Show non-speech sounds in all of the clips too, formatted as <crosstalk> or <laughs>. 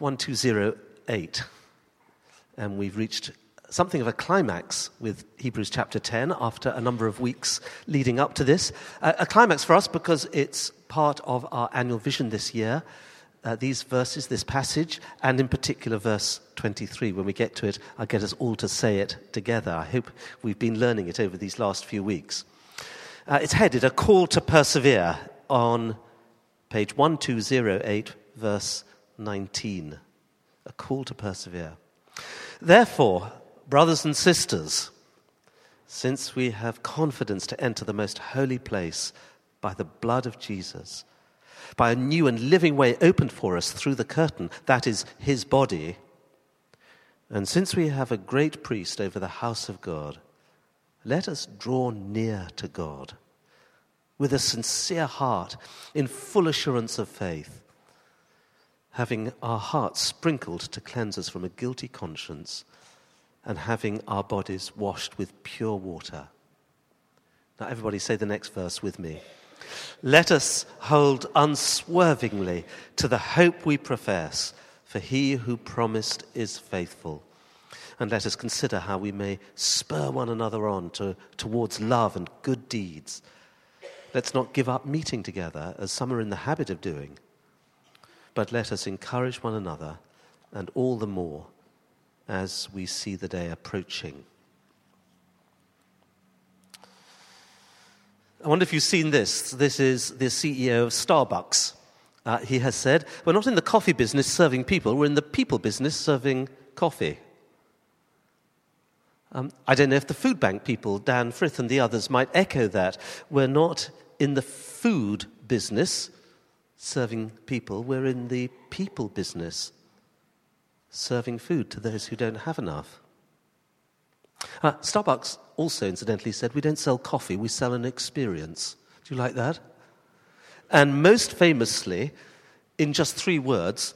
1208. And we've reached something of a climax with Hebrews chapter 10 after a number of weeks leading up to this. Uh, a climax for us because it's part of our annual vision this year. Uh, these verses, this passage, and in particular verse 23. When we get to it, I'll get us all to say it together. I hope we've been learning it over these last few weeks. Uh, it's headed A Call to Persevere on page 1208, verse 19. A call to persevere. Therefore, brothers and sisters, since we have confidence to enter the most holy place by the blood of Jesus, by a new and living way opened for us through the curtain, that is, his body, and since we have a great priest over the house of God, let us draw near to God with a sincere heart, in full assurance of faith, having our hearts sprinkled to cleanse us from a guilty conscience, and having our bodies washed with pure water. Now, everybody say the next verse with me. Let us hold unswervingly to the hope we profess, for he who promised is faithful. And let us consider how we may spur one another on to, towards love and good deeds Let's not give up meeting together, as some are in the habit of doing, but let us encourage one another, and all the more as we see the day approaching. I wonder if you've seen this. This is the CEO of Starbucks. Uh, he has said, We're not in the coffee business serving people, we're in the people business serving coffee. Um, I don't know if the food bank people, Dan Frith and the others, might echo that. We're not in the food business, serving people, we're in the people business, serving food to those who don't have enough. Uh, Starbucks also, incidentally, said we don't sell coffee, we sell an experience. Do you like that? And most famously, in just three words,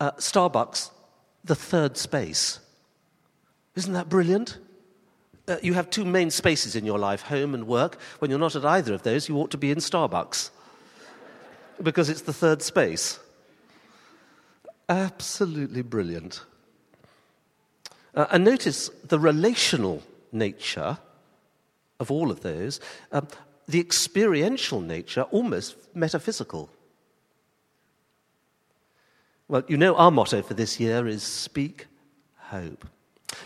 uh, Starbucks, the third space. Isn't that brilliant? uh, you have two main spaces in your life, home and work. When you're not at either of those, you ought to be in Starbucks because it's the third space. Absolutely brilliant. Uh, and notice the relational nature of all of those, um, the experiential nature, almost metaphysical. Well, you know our motto for this year is speak hope.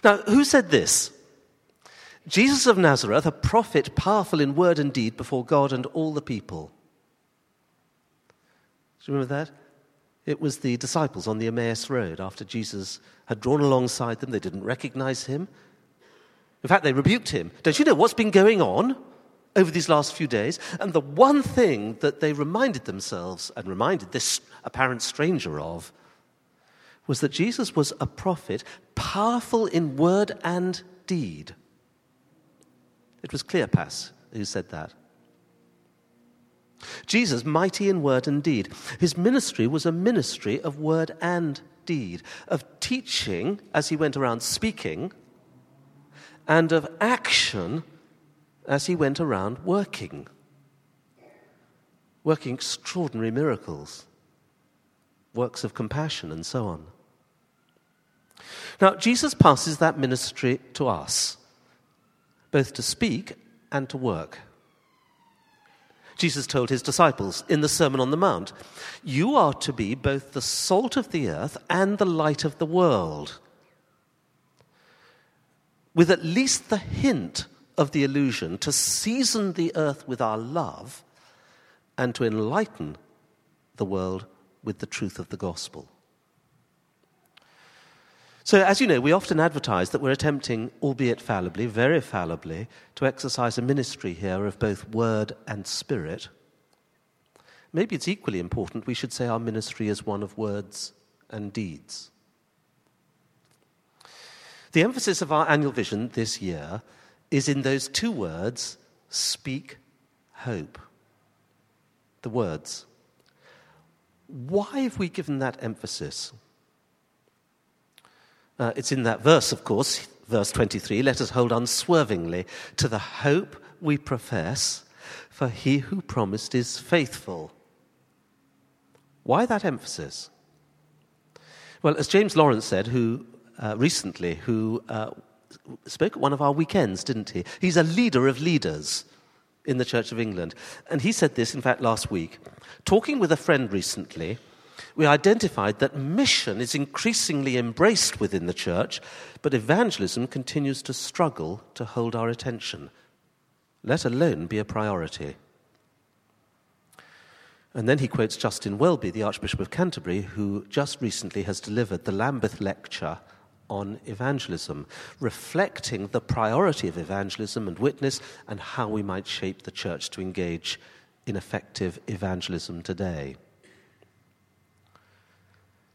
Now, who said this? Jesus of Nazareth, a prophet powerful in word and deed before God and all the people. Do you remember that? It was the disciples on the Emmaus Road after Jesus had drawn alongside them. They didn't recognize him. In fact, they rebuked him. Don't you know what's been going on over these last few days? And the one thing that they reminded themselves and reminded this apparent stranger of was that Jesus was a prophet, powerful in word and deed. It was Cleopas who said that. Jesus, mighty in word and deed. His ministry was a ministry of word and deed, of teaching as he went around speaking, and of action as he went around working, working extraordinary miracles, works of compassion, and so on. Now, Jesus passes that ministry to us both to speak and to work. Jesus told his disciples in the Sermon on the Mount, You are to be both the salt of the earth and the light of the world, with at least the hint of the illusion to season the earth with our love and to enlighten the world with the truth of the gospel. So, as you know, we often advertise that we're attempting, albeit fallibly, very fallibly, to exercise a ministry here of both word and spirit. Maybe it's equally important we should say our ministry is one of words and deeds. The emphasis of our annual vision this year is in those two words speak hope. The words. Why have we given that emphasis? Uh, it's in that verse, of course, verse 23 let us hold unswervingly to the hope we profess, for he who promised is faithful. Why that emphasis? Well, as James Lawrence said, who uh, recently, who uh, spoke at one of our weekends, didn't he? He's a leader of leaders in the Church of England. And he said this, in fact, last week. Talking with a friend recently, we identified that mission is increasingly embraced within the church, but evangelism continues to struggle to hold our attention, let alone be a priority. And then he quotes Justin Welby, the Archbishop of Canterbury, who just recently has delivered the Lambeth Lecture on evangelism, reflecting the priority of evangelism and witness and how we might shape the church to engage in effective evangelism today.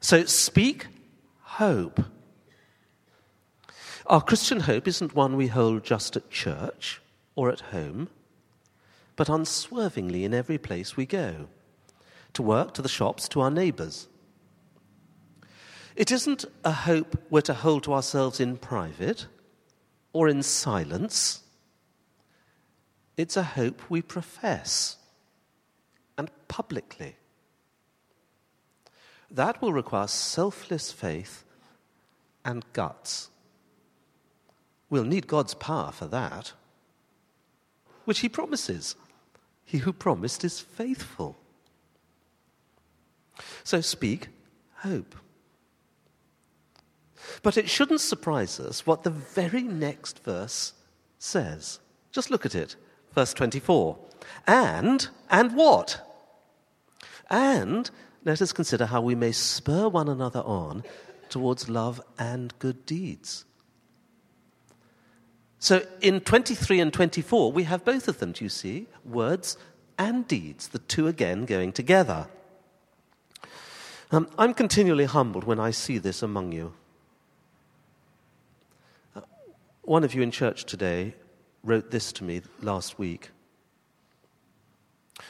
So speak hope. Our Christian hope isn't one we hold just at church or at home, but unswervingly in every place we go to work, to the shops, to our neighbours. It isn't a hope we're to hold to ourselves in private or in silence. It's a hope we profess and publicly. That will require selfless faith and guts. We'll need God's power for that, which He promises. He who promised is faithful. So speak hope. But it shouldn't surprise us what the very next verse says. Just look at it. Verse 24. And, and what? And let us consider how we may spur one another on towards love and good deeds. So in 23 and 24, we have both of them, do you see? Words and deeds, the two again going together. Um, I'm continually humbled when I see this among you. Uh, one of you in church today wrote this to me last week.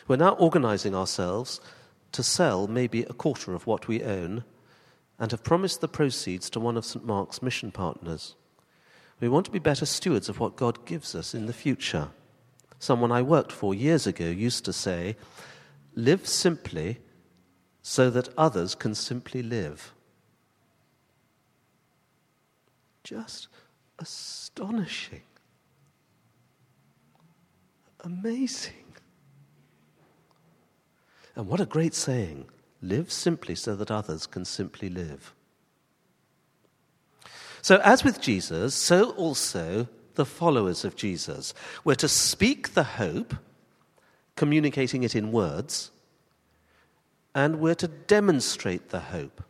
We're now organizing ourselves to sell maybe a quarter of what we own and have promised the proceeds to one of St. Mark's mission partners. We want to be better stewards of what God gives us in the future. Someone I worked for years ago used to say, Live simply so that others can simply live. Just astonishing. Amazing. And what a great saying live simply so that others can simply live. So, as with Jesus, so also the followers of Jesus. We're to speak the hope, communicating it in words, and we're to demonstrate the hope,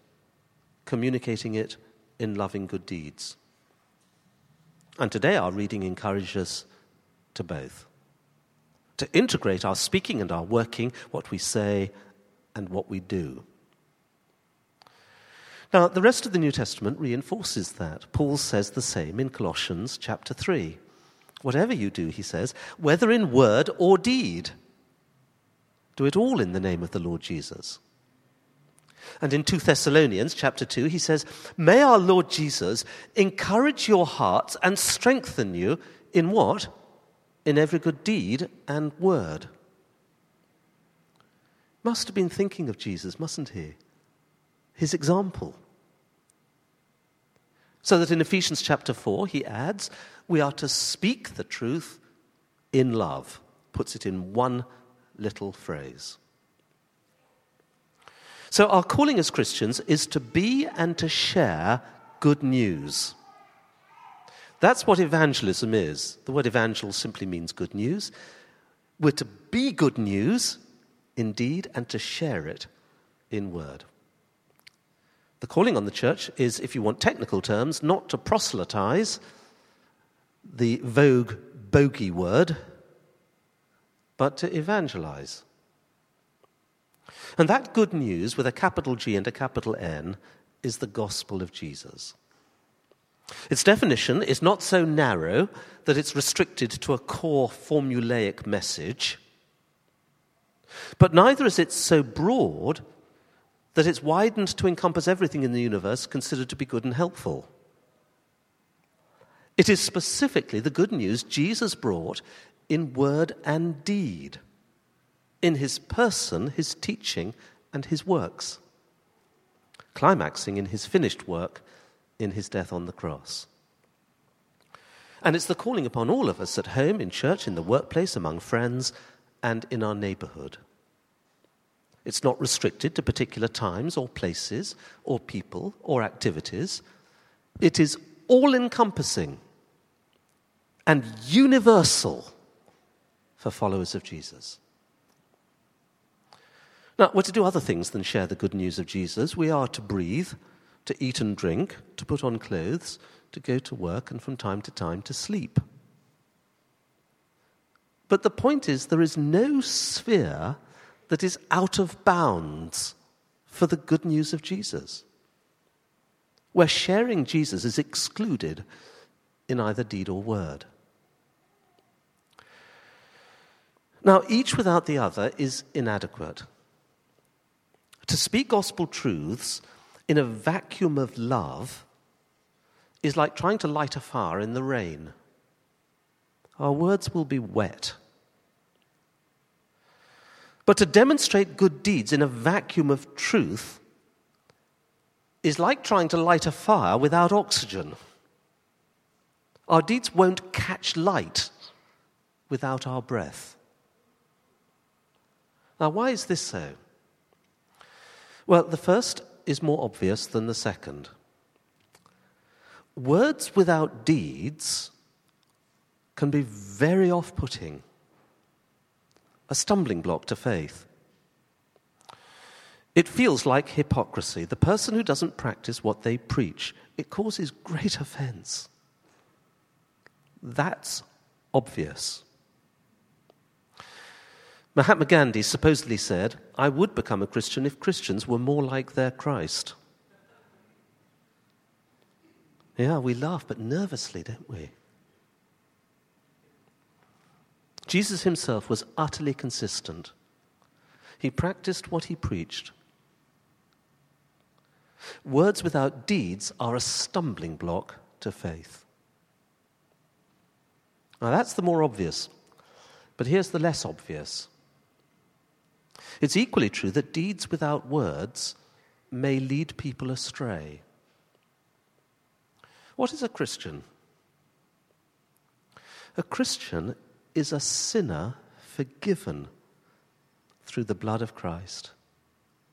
communicating it in loving good deeds. And today our reading encourages us to both to integrate our speaking and our working, what we say and what we do. Now, the rest of the New Testament reinforces that. Paul says the same in Colossians chapter 3. Whatever you do, he says, whether in word or deed, do it all in the name of the Lord Jesus. And in 2 Thessalonians chapter 2, he says, May our Lord Jesus encourage your hearts and strengthen you in what? In every good deed and word. Must have been thinking of Jesus, mustn't he? His example. So that in Ephesians chapter 4, he adds, we are to speak the truth in love. Puts it in one little phrase. So, our calling as Christians is to be and to share good news. That's what evangelism is. The word evangel simply means good news. We're to be good news, indeed, and to share it in word. The calling on the church is, if you want technical terms, not to proselytize, the vogue bogey word, but to evangelize. And that good news, with a capital G and a capital N, is the gospel of Jesus. Its definition is not so narrow that it's restricted to a core formulaic message, but neither is it so broad that it's widened to encompass everything in the universe considered to be good and helpful. It is specifically the good news Jesus brought in word and deed, in his person, his teaching, and his works. climaxing in his finished work in his death on the cross. And it's the calling upon all of us at home, in church, in the workplace, among friends, and in our neighborhood. It's not restricted to particular times or places or people or activities. It is all encompassing and universal for followers of Jesus. Now, we're to do other things than share the good news of Jesus. We are to breathe, to eat and drink, to put on clothes, to go to work, and from time to time to sleep. But the point is, there is no sphere that is out of bounds for the good news of Jesus, where sharing Jesus is excluded in either deed or word. Now, each without the other is inadequate. To speak gospel truths in a vacuum of love is like trying to light a fire in the rain. Our words will be wet. But to demonstrate good deeds in a vacuum of truth is like trying to light a fire without oxygen. Our deeds won't catch light without our breath. Now, why is this so? Well, the first is more obvious than the second. Words without deeds can be very off putting, a stumbling block to faith. It feels like hypocrisy. The person who doesn't practice what they preach, it causes great <laughs> offense. That's obvious. Mahatma Gandhi supposedly said, I would become a Christian if Christians were more like their Christ. Yeah, we laugh, but nervously, don't we? Jesus himself was utterly consistent. He practiced what he preached. Words without deeds are a stumbling block to faith. Now, that's the more obvious. But here's the less obvious. It's equally true that deeds without words may lead people astray. What is a Christian? A Christian is a sinner forgiven through the blood of Christ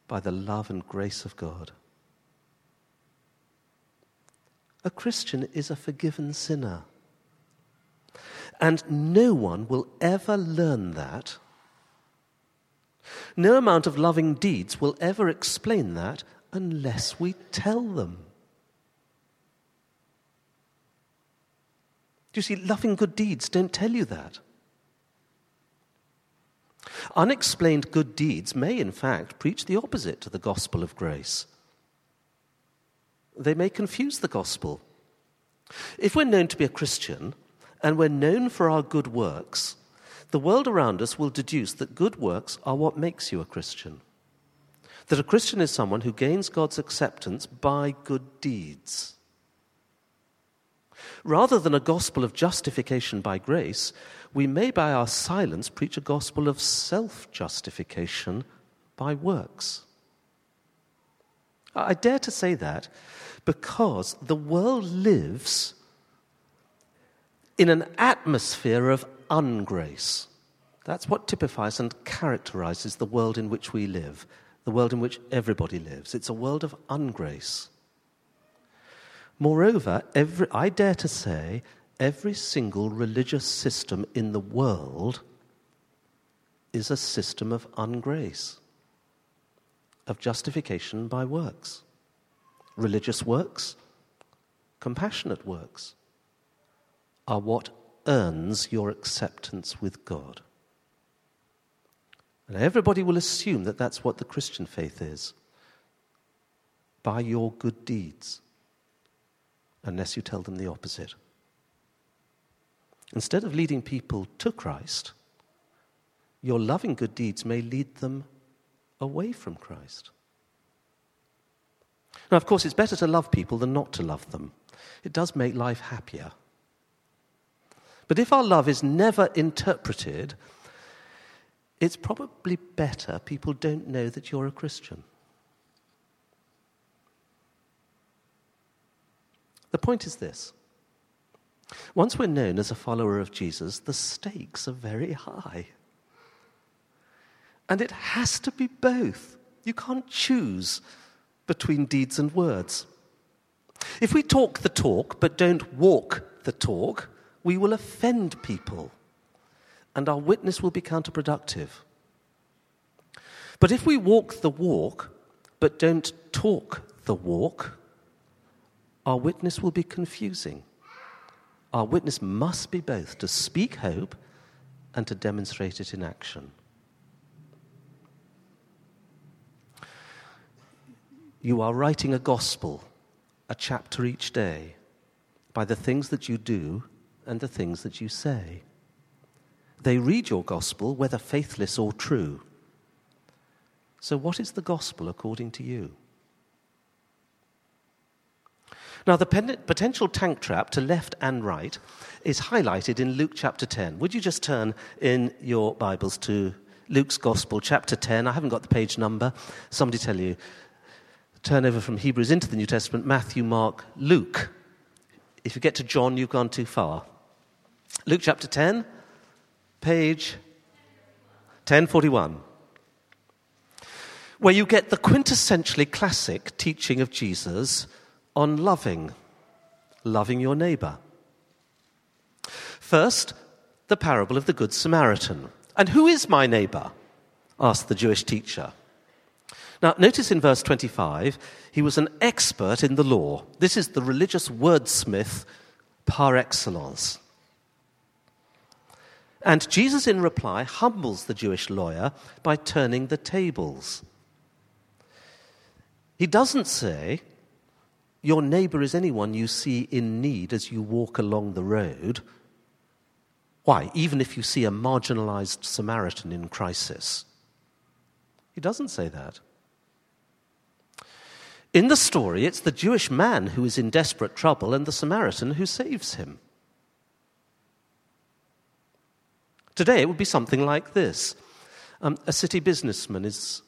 by the love and grace of God. A Christian is a forgiven sinner. And no one will ever learn that no amount of loving deeds will ever explain that unless we tell them. Do you see, loving good deeds don't tell you that. Unexplained good deeds may, in fact, preach the opposite to the gospel of grace. They may confuse the gospel. If we're known to be a Christian and we're known for our good works, the world around us will deduce that good works are what makes you a Christian. That a Christian is someone who gains God's acceptance by good deeds. Rather than a gospel of justification by grace, we may by our silence preach a gospel of self justification by works. I dare to say that because the world lives in an atmosphere of ungrace. That's what typifies and characterizes the world in which we live, the world in which everybody lives. It's a world of ungrace. Moreover, every, I dare to say, every single religious system in the world is a system of ungrace, of justification by works. Religious works, compassionate works, are what earns your acceptance with God. And everybody will assume that that's what the Christian faith is by your good deeds, unless you tell them the opposite. Instead of leading people to Christ, your loving good deeds may lead them away from Christ. Now, of course, it's better to love people than not to love them. It does make life happier. But if our love is never interpreted, it's probably better people don't know that you're a Christian. The point is this once we're known as a follower of Jesus, the stakes are very high. And it has to be both. You can't choose between deeds and words. If we talk the talk but don't walk the talk, we will offend people and our witness will be counterproductive. But if we walk the walk but don't talk the walk, our witness will be confusing. Our witness must be both to speak hope and to demonstrate it in action. You are writing a gospel, a chapter each day, by the things that you do and the things that you say. They read your gospel, whether faithless or true. So, what is the gospel according to you? Now, the potential tank trap to left and right is highlighted in Luke chapter 10. Would you just turn in your Bibles to Luke's Gospel, chapter 10? I haven't got the page number. Somebody tell you. Turn over from Hebrews into the New Testament Matthew, Mark, Luke. If you get to John, you've gone too far. Luke chapter 10, page 1041, where you get the quintessentially classic teaching of Jesus on loving, loving your neighbor. First, the parable of the Good Samaritan. And who is my neighbor? asked the Jewish teacher. Now, notice in verse 25, he was an expert in the law. This is the religious wordsmith par excellence. And Jesus, in reply, humbles the Jewish lawyer by turning the tables. He doesn't say, Your neighbor is anyone you see in need as you walk along the road. Why? Even if you see a marginalized Samaritan in crisis. He doesn't say that. In the story, it's the Jewish man who is in desperate trouble and the Samaritan who saves him. Today, it would be something like this um, A city businessman is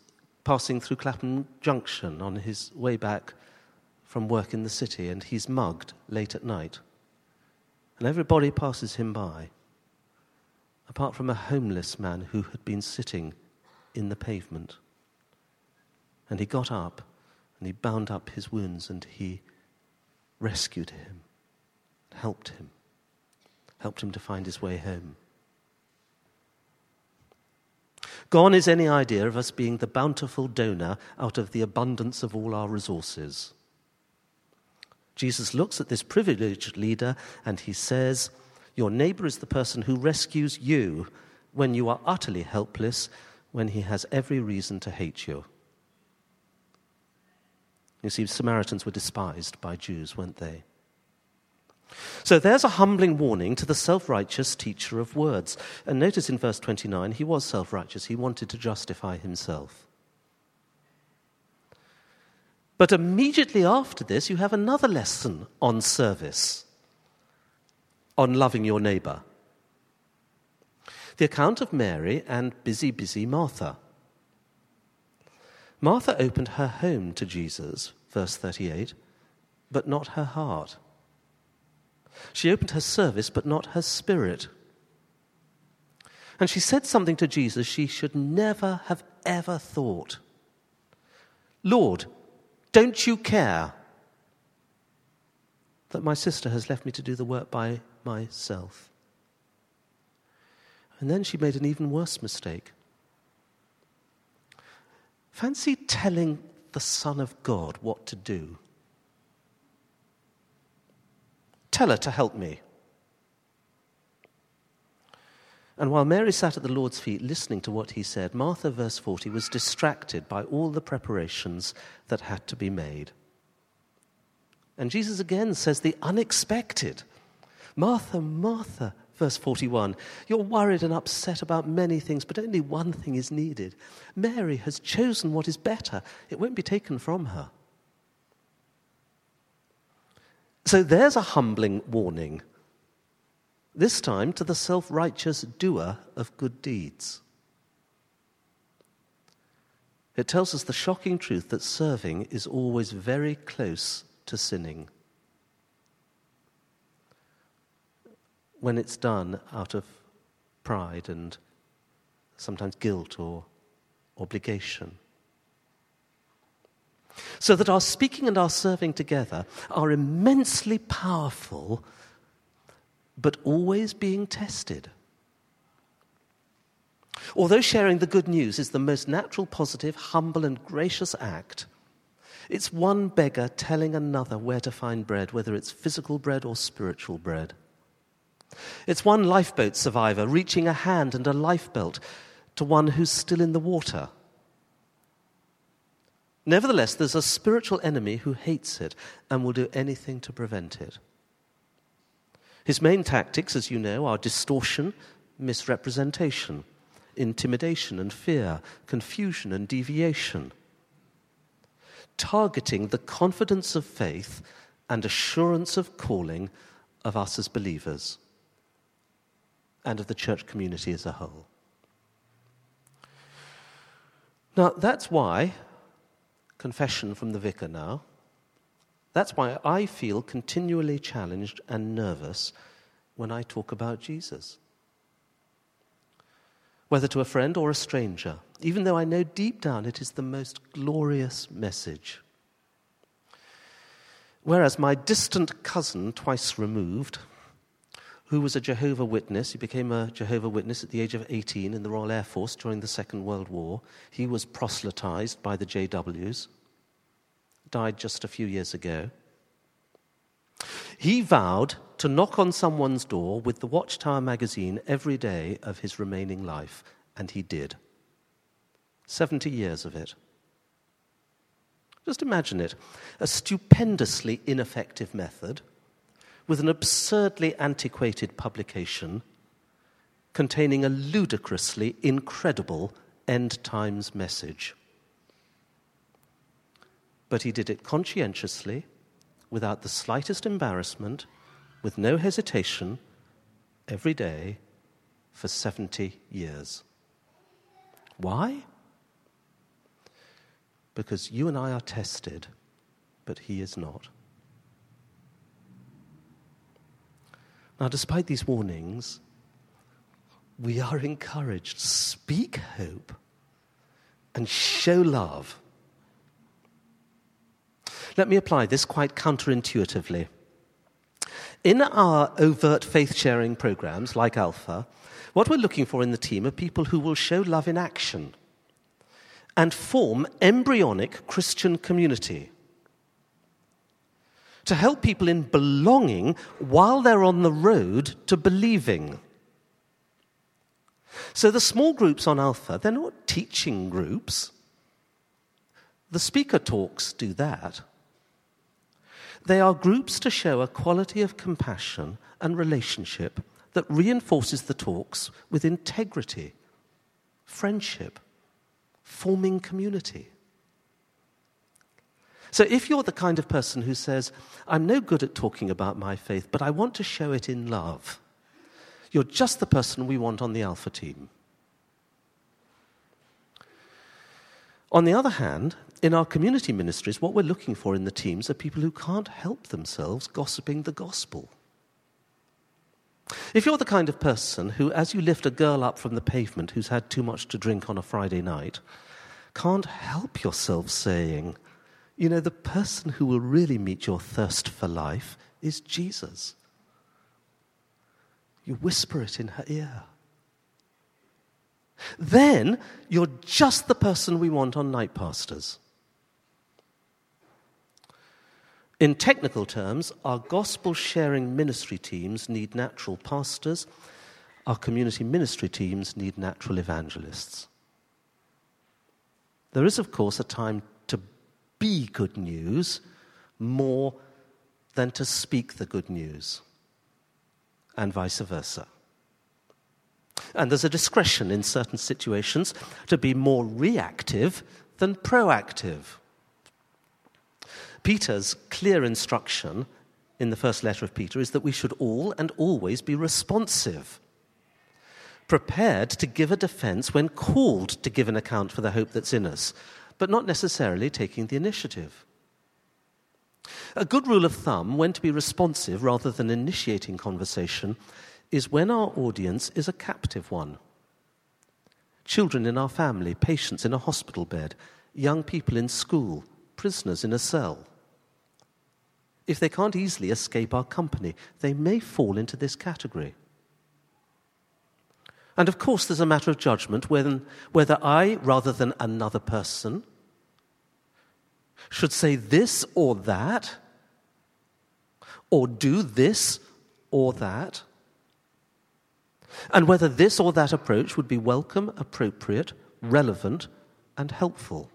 passing through Clapham Junction on his way back from work in the city, and he's mugged late at night. And everybody passes him by, apart from a homeless man who had been sitting in the pavement. And he got up and he bound up his wounds and he rescued him, helped him, helped him to find his way home. Gone is any idea of us being the bountiful donor out of the abundance of all our resources. Jesus looks at this privileged leader and he says, Your neighbor is the person who rescues you when you are utterly helpless, when he has every reason to hate you. You see, Samaritans were despised by Jews, weren't they? So there's a humbling warning to the self righteous teacher of words. And notice in verse 29, he was self righteous, he wanted to justify himself. But immediately after this, you have another lesson on service, on loving your neighbor. The account of Mary and busy, busy Martha. Martha opened her home to Jesus, verse 38, but not her heart. She opened her service, but not her spirit. And she said something to Jesus she should never have ever thought Lord, don't you care that my sister has left me to do the work by myself? And then she made an even worse mistake. Fancy telling the Son of God what to do. Tell her to help me. And while Mary sat at the Lord's feet listening to what he said, Martha, verse 40, was distracted by all the preparations that had to be made. And Jesus again says the unexpected Martha, Martha, Verse 41 You're worried and upset about many things, but only one thing is needed. Mary has chosen what is better, it won't be taken from her. So there's a humbling warning, this time to the self righteous doer of good deeds. It tells us the shocking truth that serving is always very close to sinning when it's done out of pride and sometimes guilt or obligation. So that our speaking and our serving together are immensely powerful, but always being tested. Although sharing the good news is the most natural, positive, humble, and gracious act, it's one beggar telling another where to find bread, whether it's physical bread or spiritual bread. It's one lifeboat survivor reaching a hand and a lifebelt to one who's still in the water. Nevertheless, there's a spiritual enemy who hates it and will do anything to prevent it. His main tactics, as you know, are distortion, misrepresentation, intimidation and fear, confusion and deviation targeting the confidence of faith and assurance of calling of us as believers and of the church community as a whole. Now, that's why, confession from the vicar now, that's why I feel continually challenged and nervous when I talk about Jesus. Whether to a friend or a stranger, even though I know deep down it is the most glorious message. Whereas my distant cousin, twice removed, who was a Jehovah Witness, he became a Jehovah Witness at the age of 18 in the Royal Air Force during the Second World War. He was proselytized by the JWs, died just a few years ago. He vowed to knock on someone's door with the Watchtower magazine every day of his remaining life, and he did. 70 years of it. Just imagine it a stupendously ineffective method with an absurdly antiquated publication containing a ludicrously incredible end times message. But he did it conscientiously, without the slightest embarrassment, with no hesitation, every day for 70 years. Why? because you and I are tested, but he is not. Now, despite these warnings, we are encouraged speak hope and show love. Let me apply this quite counterintuitively. In our overt faith sharing programs like Alpha, what we're looking for in the team are people who will show love in action and form embryonic Christian community. To help people in belonging while they're on the road to believing. So the small groups on Alpha, they're not teaching groups. The speaker talks do that. They are groups to show a quality of compassion and relationship that reinforces the talks with integrity, friendship, forming community. So, if you're the kind of person who says, I'm no good at talking about my faith, but I want to show it in love, you're just the person we want on the Alpha team. On the other hand, in our community ministries, what we're looking for in the teams are people who can't help themselves gossiping the gospel. If you're the kind of person who, as you lift a girl up from the pavement who's had too much to drink on a Friday night, can't help yourself saying, you know, the person who will really meet your thirst for life is Jesus. You whisper it in her ear. Then you're just the person we want on night pastors. In technical terms, our gospel sharing ministry teams need natural pastors, our community ministry teams need natural evangelists. There is, of course, a time be good news more than to speak the good news, and vice versa. And there's a discretion in certain situations to be more reactive than proactive. Peter's clear instruction in the first letter of Peter is that we should all and always be responsive, prepared to give a defense when called to give an account for the hope that's in us, but not necessarily taking the initiative. A good rule of thumb, when to be responsive rather than initiating conversation, is when our audience is a captive one. Children in our family, patients in a hospital bed, young people in school, prisoners in a cell. If they can't easily escape our company, they may fall into this category. And of course, there's a matter of judgment whether, whether I, rather than another person, should say this or that, or do this or that, and whether this or that approach would be welcome, appropriate, relevant, and helpful.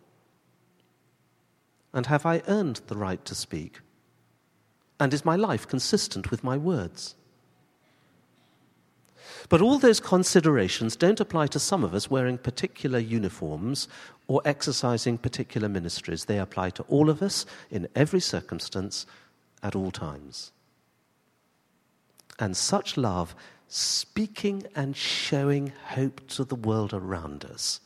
And have I earned the right to speak? And is my life consistent with my words? But all those considerations don't apply to some of us wearing particular uniforms or exercising particular ministries. They apply to all of us in every circumstance at all times. And such love, speaking and showing hope to the world around us,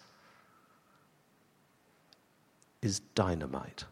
is dynamite.